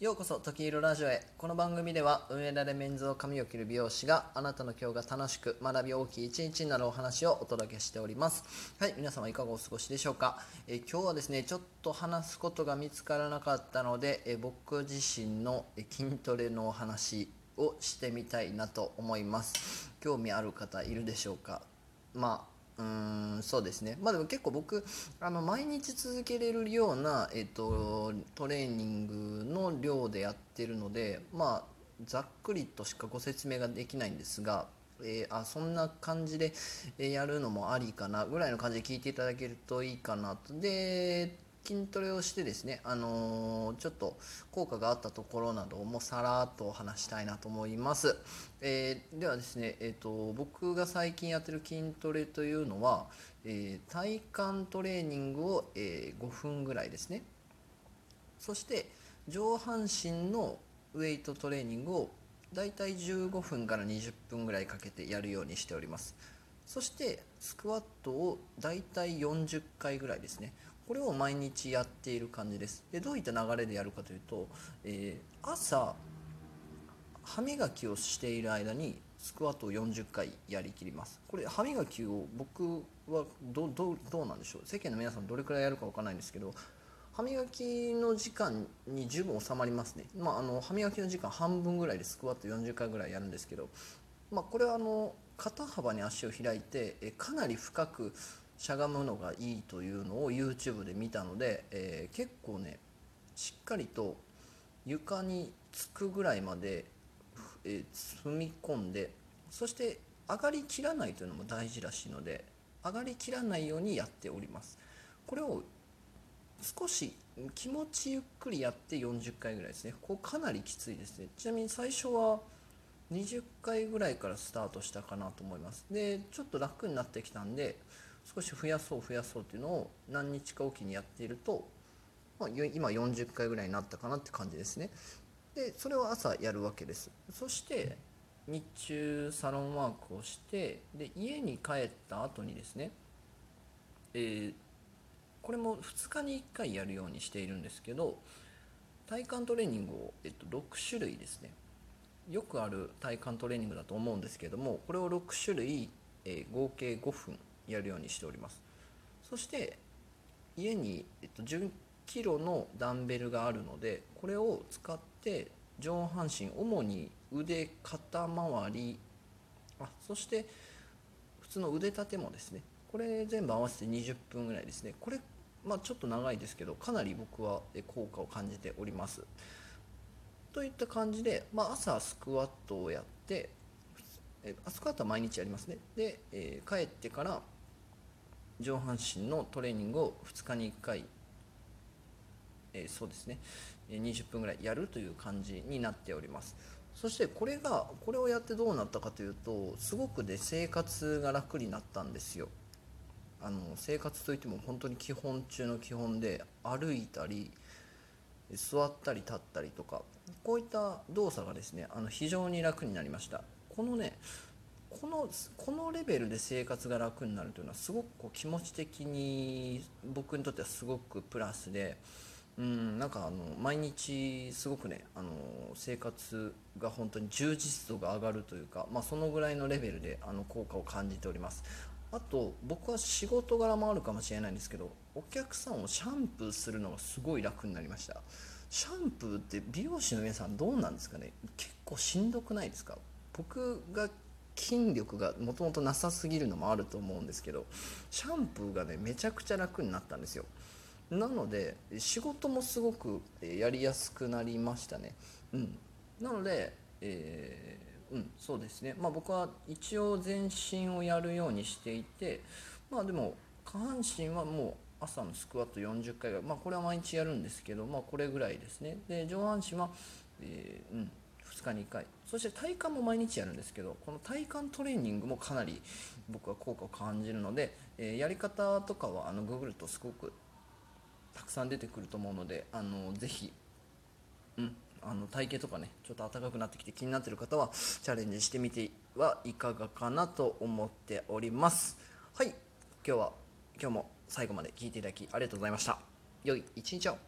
ようこそ時色ラジオへ。この番組では運営られメンズを髪を切る美容師があなたの今日が楽しく学び大きい一日になるお話をお届けしております。はい皆様いかがお過ごしでしょうか、えー今日はですねちょっと話すことが見つからなかったので、えー僕自身のえ筋トレのお話をしてみたいなと思います。興味ある方いるでしょうか？まあうんそうですね。まあでも結構僕あの毎日続けれるような、えっと、トレーニングの量でやってるのでまあざっくりとしかご説明ができないんですが、えーあそんな感じでやるのもありかなぐらいの感じで聞いていただけるといいかなと。で筋トレをしてですね、あのーちょっと効果があったところなどもさらっとお話したいなと思います、えーではですね、えー、と僕が最近やってる筋トレというのは、えー体幹トレーニングを、えー5分ぐらいですね。そして上半身のウェイトトレーニングをだいたい15分から20分ぐらいかけてやるようにしております。そしてスクワットをだいたい40回ぐらいですね。これを毎日やっている感じです。でどういった流れでやるかというと、えー朝歯磨きをしている間にスクワットを40回やりきります。これ歯磨きを僕はどどうどうなんでしょう？世間の皆さんどれくらいやるかわからないんですけど歯磨きの時間に十分収まりますね、まあ、あの歯磨きの時間半分ぐらいでスクワット40回ぐらいやるんですけど、まあ、これはあの肩幅に足を開いてえかなり深くしゃがむのがいいというのを YouTube で見たので、えー結構ねしっかりと床につくぐらいまで、えー踏み込んでそして上がりきらないというのも大事らしいので上がりきらないようにやっております。これを少し気持ちゆっくりやって40回ぐらいですね。ここかなりきついですね。ちなみに最初は20回ぐらいからスタートしたかなと思います。でちょっと楽になってきたんで少し増やそう増やそうっていうのを何日かおきにやっていると、まあ、今40回ぐらいになったかなって感じですね。でそれを朝やるわけです。そして日中サロンワークをしてで家に帰った後にですね、えーこれも2日に1回やるようにしているんですけど体幹トレーニングを、えっと、6種類ですね。よくある体幹トレーニングだと思うんですけどもこれを6種類、えー合計5分やるようにしております。そして家に、えっと、10キロのダンベルがあるのでこれを使って上半身主に腕肩周りあそして普通の腕立てもですねこれ全部合わせて20分ぐらいですね。これまあちょっと長いですけどかなり僕は効果を感じております。といった感じで、まあ、朝スクワットをやってスクワットは毎日やりますね。で、えー帰ってから上半身のトレーニングを2日に1回、えーそうですね20分ぐらいやるという感じになっております。そしてこれがこれをやってどうなったかというとすごくで生活が楽になったんですよ。あの生活といっても本当に基本中の基本で歩いたり座ったり立ったりとかこういった動作がですねあの非常に楽になりました。このねこのこのレベルで生活が楽になるというのはすごくこう気持ち的に僕にとってはすごくプラスでうんなんかあの毎日すごくねあの生活が本当に充実度が上がるというか、まあ、そのぐらいのレベルであの効果を感じております。あと僕は仕事柄もあるかもしれないんですけどお客さんをシャンプーするのがすごい楽になりました。シャンプーって美容師の皆さんどうなんですかね？結構しんどくないですか？僕が筋力がもともとなさすぎるのもあると思うんですけどシャンプーがねめちゃくちゃ楽になったんですよ。なので仕事もすごくやりやすくなりましたね。うん。なので、えーうんそうですね。まあ僕は一応全身をやるようにしていてまあでも下半身はもう朝のスクワット40回ぐらいまあこれは毎日やるんですけどまあこれぐらいですね。で上半身は、えーうん。2日に1回。そして体幹も毎日やるんですけどこの体幹トレーニングもかなり僕は効果を感じるので、えーやり方とかはあのググるとすごくたくさん出てくると思うのであのぜひ、うん、あの体型とかねちょっと暖かくなってきて気になってる方はチャレンジしてみてはいかがかなと思っております。はい。今日は今日も最後まで聞いていただきありがとうございました。良い一日を。